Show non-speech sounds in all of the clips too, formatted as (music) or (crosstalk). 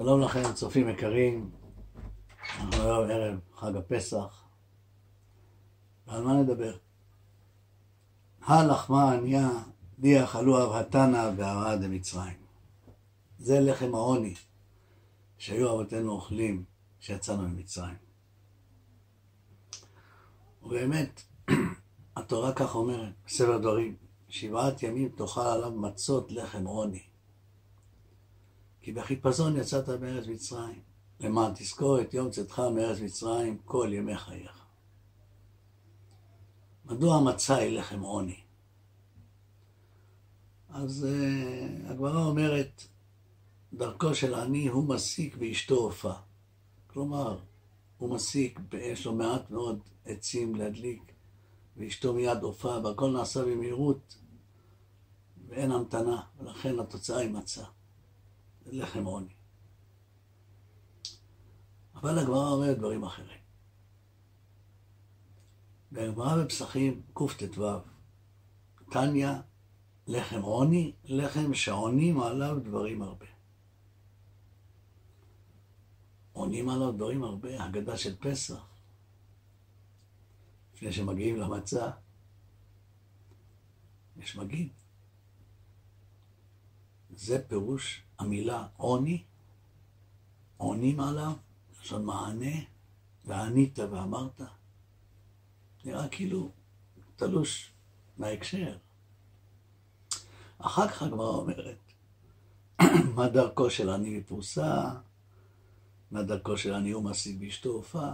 שלום לכם, צופים יקרים. אנחנו היום ערב חג הפסח. ועל מה נדבר? הלחמה עניה, די אכלו אבהתנא בהרעה דמצרים. זה לחם העוני שהיו אבותינו אוכלים כשיצאנו ממצרים. ובאמת, (clears throat) התורה כך אומרת, בספר דברים, שבעת ימים תאכל עליו מצות לחם עוני. כי בחיפזון יצאת מארץ מצרים, למען תזכור את יום צאתך מארץ מצרים כל ימי חייך. מדוע המצה היא לחם עוני? אז uh, הגמרא אומרת, דרכו של עני הוא מסיק באשתו עופה. כלומר, הוא מסיק, יש לו מעט מאוד עצים להדליק, ואשתו מיד עופה, והכל נעשה במהירות, ואין המתנה, ולכן התוצאה היא מצה. לחם עוני. אבל הגמרא אומרת דברים אחרים. בגמרא בפסחים קט"ו, תניא, לחם עוני, לחם שעונים עליו דברים הרבה. עונים עליו דברים הרבה, הגדה של פסח, לפני שמגיעים למצה, יש מגיד. זה פירוש המילה עוני, עונים עליו, לשון מענה, וענית ואמרת. נראה כאילו תלוש מההקשר. אחר כך הגמרא אומרת, (clears throat) מה דרכו של עני מפרוסה, מה דרכו של עני הוא משיג באשתו עופה,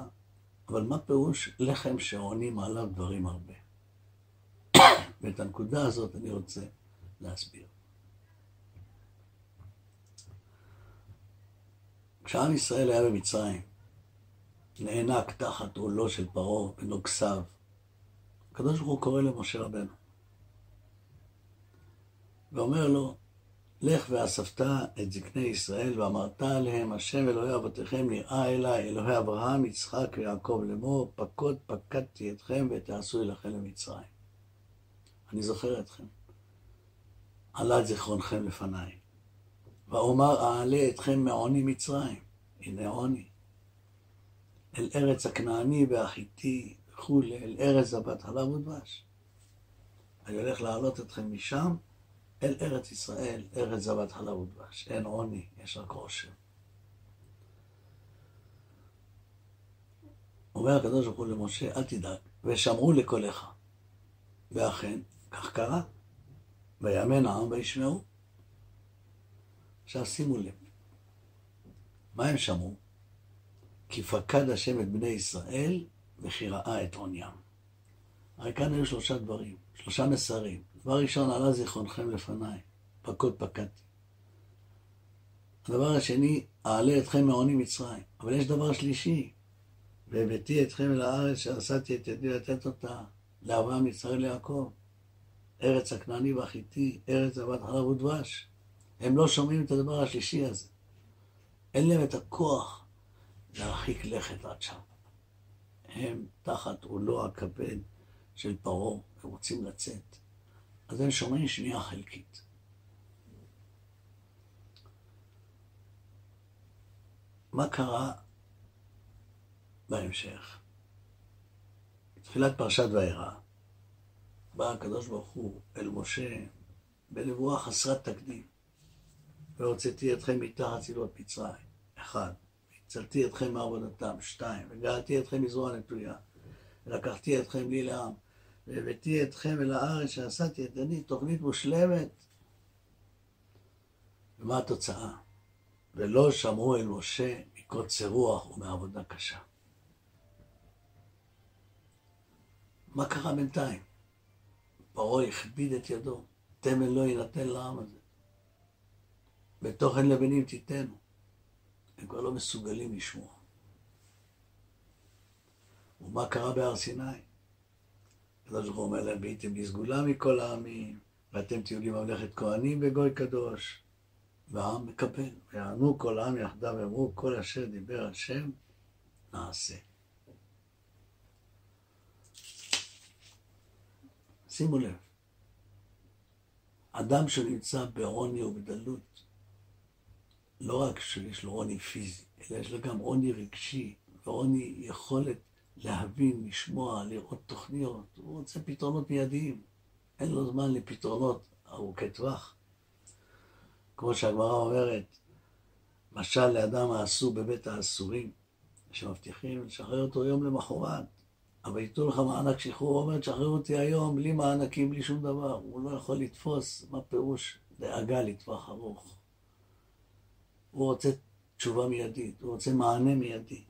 אבל מה פירוש לחם שעונים עליו דברים הרבה? (clears throat) ואת הנקודה הזאת אני רוצה להסביר. כשעם ישראל היה במצרים, נאנק תחת עולו של פרעה ונוגסיו, הקדוש ברוך הוא קורא למשה רבנו, ואומר לו, לך ואספת את זקני ישראל ואמרת עליהם, השם אלוהי אבותיכם נראה אליי, אלוהי אברהם, יצחק ויעקב לאמור, פקוד פקדתי אתכם ותעשו אליכם למצרים. אני זוכר אתכם. עלה את זיכרונכם לפניי. ואומר אעלה אתכם מעוני מצרים, הנה עוני, אל ארץ הכנעני והחיטי וכולי, אל ארץ זבת חלב ודבש. אני הולך להעלות אתכם משם אל ארץ ישראל, ארץ זבת חלב ודבש. אין עוני, יש רק עושר. אומר הקדוש ברוך הוא למשה, אל תדאג, ושמעו לקולך. ואכן, כך קרה. ויאמן העם וישמעו. עכשיו שימו לב, מה הם שמעו? כי פקד השם את בני ישראל וכי ראה את עוניים. הרי כאן היו שלושה דברים, שלושה מסרים. דבר ראשון, עלה זיכרונכם לפניי, פקוד פקדתי. הדבר השני, אעלה אתכם מעוני מצרים. אבל יש דבר שלישי, והבאתי אתכם אל הארץ שעשיתי את ידי לתת אותה לאברהם, יצחק ליעקב. ארץ הכנעני והחיטי, ארץ זבת חלב ודבש. הם לא שומעים את הדבר השלישי הזה. אין להם את הכוח להרחיק לכת עד שם. הם תחת עולו הכבד של פרעה, הם רוצים לצאת. אז הם שומעים שמיעה חלקית. מה קרה בהמשך? בתחילת פרשת וירא, בא הקדוש ברוך הוא אל משה בנבואה חסרת תקדים. והוצאתי אתכם מתחת צבאות מצרים, אחד. הצלתי אתכם מעבודתם, שתיים. וגאלתי אתכם מזרוע נטויה. ולקחתי אתכם לי לעם. והבאתי אתכם אל הארץ שעשיתי את אני, תוכנית מושלמת. ומה התוצאה? ולא שמעו אל משה מקוצר רוח ומעבודה קשה. מה קרה בינתיים? פרעה הכביד את ידו, תמל לא יינתן לעם הזה. בתוכן לבנים תיתנו. הם כבר לא מסוגלים לשמוע. ומה קרה בהר סיני? הקדוש ברוך הוא אומר להם, והייתם לסגולה מכל העמים, ואתם תהיו לי ממלכת כהנים וגוי קדוש. והעם מקבל, ויענו כל העם יחדיו, ואמרו, כל אשר דיבר השם, נעשה. שימו לב, אדם שנמצא בעוני ובדלות, לא רק שיש לו עוני פיזי, אלא יש לו גם עוני רגשי, ועוני יכולת להבין, לשמוע, לראות תוכניות. הוא רוצה פתרונות מיידיים. אין לו זמן לפתרונות ארוכי טווח. כמו שהגמרא אומרת, משל לאדם האסור בבית האסורים, שמבטיחים לשחרר אותו יום למחרת, אבל ייתנו לך מענק שחרור, הוא אומר, תשחרר אותי היום, בלי מענקים, בלי שום דבר. הוא לא יכול לתפוס מה פירוש דאגה לטווח ארוך. הוא רוצה תשובה מיידית, הוא רוצה מענה מיידי.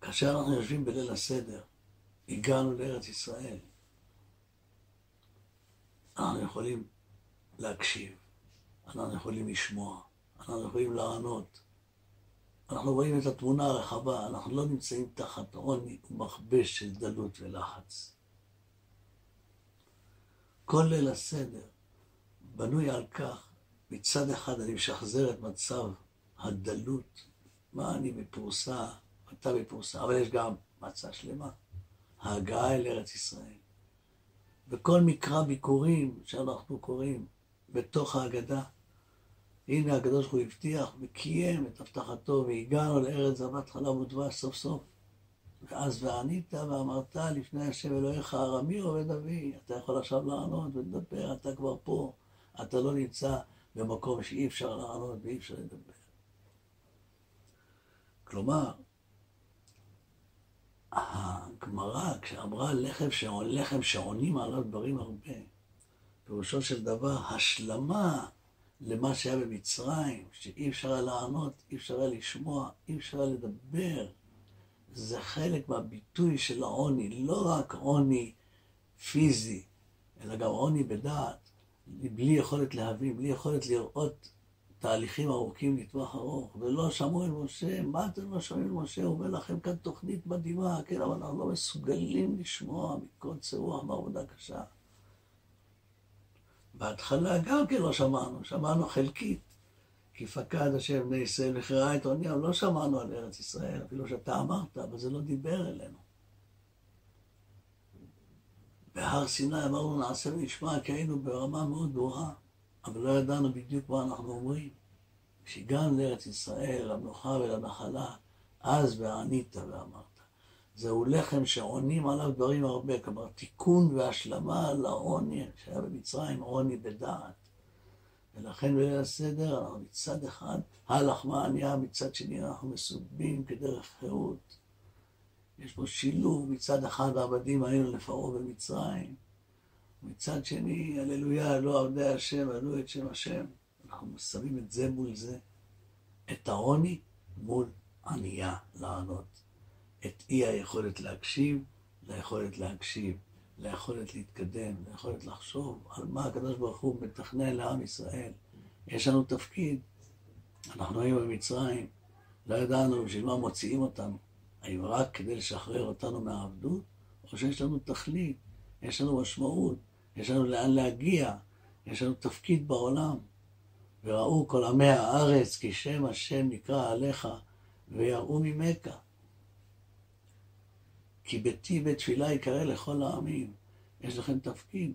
כאשר אנחנו יושבים בליל הסדר, הגענו לארץ ישראל, אנחנו יכולים להקשיב, אנחנו יכולים לשמוע, אנחנו יכולים לענות. אנחנו רואים את התמונה הרחבה, אנחנו לא נמצאים תחת עוני ומכבש של דלות ולחץ. כל ליל הסדר בנוי על כך, מצד אחד אני משחזר את מצב הדלות, מה אני בפרוסה, אתה בפרוסה, אבל יש גם מצה שלמה, ההגעה אל ארץ ישראל. וכל מקרא ביקורים שאנחנו קוראים בתוך ההגדה, הנה הקדוש ברוך הוא הבטיח וקיים את הבטחתו והגענו לארץ זבת חלב ודבש סוף סוף. ואז וענית ואמרת לפני השם אלוהיך ארמי עובד אבי, אתה יכול עכשיו לענות ולדבר, אתה כבר פה, אתה לא נמצא במקום שאי אפשר לענות ואי אפשר לדבר. כלומר, הגמרא, כשאמרה לחם, שעון, לחם שעונים עליו דברים הרבה, פירושו של דבר השלמה למה שהיה במצרים, שאי אפשר היה לענות, אי אפשר היה לשמוע, אי אפשר היה לדבר. זה חלק מהביטוי של העוני, לא רק עוני פיזי, אלא גם עוני בדעת, בלי יכולת להבין, בלי יכולת לראות תהליכים ארוכים לטווח ארוך, ולא שמעו אל משה, מה אתם לא שומעים אל משה? הוא אומר לכם כאן תוכנית מדהימה, כן, אבל אנחנו לא מסוגלים לשמוע מכל צרוח מעבודה קשה. בהתחלה גם כן לא שמענו, שמענו חלקית. כי פקד השם בני ישראל וכרעה את עוניים, לא שמענו על ארץ ישראל, אפילו שאתה אמרת, אבל זה לא דיבר אלינו. בהר סיני אמרנו נעשה ונשמע כי היינו ברמה מאוד גבוהה, אבל לא ידענו בדיוק מה אנחנו אומרים. כשהגענו לארץ ישראל, למנוחה ולנחלה, אז וענית ואמרת. זהו לחם שעונים עליו דברים הרבה, כלומר תיקון והשלמה לעוני שהיה במצרים, עוני בדעת. ולכן בליל הסדר אנחנו מצד אחד, הלחמה ענייה, מצד שני אנחנו מסובים כדרך חירות. יש פה שילוב, מצד אחד העבדים היינו לפרעה במצרים, מצד שני, הללויה, לא עבדי השם, עלו את שם השם. אנחנו שמים את זה מול זה, את העוני מול ענייה לענות. את אי היכולת להקשיב, ליכולת להקשיב, ליכולת להתקדם, ליכולת לחשוב על מה הקדוש ברוך הוא מתכנן לעם ישראל. יש לנו תפקיד. אנחנו היינו במצרים, לא ידענו בשביל מה מוציאים אותנו. האם רק כדי לשחרר אותנו מהעבדות, או שיש לנו תכלית, יש לנו משמעות, יש לנו לאן להגיע, יש לנו תפקיד בעולם. וראו כל עמי הארץ כי שם השם נקרא עליך, ויראו ממך. כי ביתי בית תפילה יקרא לכל העמים. יש לכם תפקיד.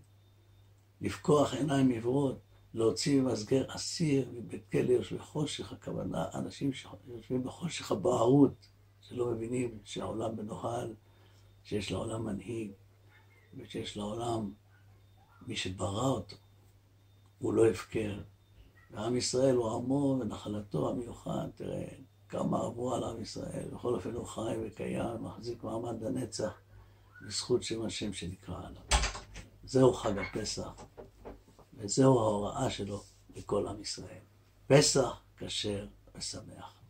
לפקוח עיניים עיוורות, להוציא ממסגר אסיר מבית כלא יושבי חושך, הכוונה אנשים שיושבים בחושך הבערות, שלא מבינים שהעולם מנוהל, שיש לעולם מנהיג, ושיש לעולם מי שברא אותו, הוא לא הפקר. ועם ישראל הוא עמו ונחלתו המיוחד, תראה, כמה עברו על עם ישראל, בכל אופן הוא חי וקיים, מחזיק מעמד הנצח, בזכות שם השם שנקרא עליו. זהו חג הפסח, וזהו ההוראה שלו לכל עם ישראל. פסח כשר ושמח.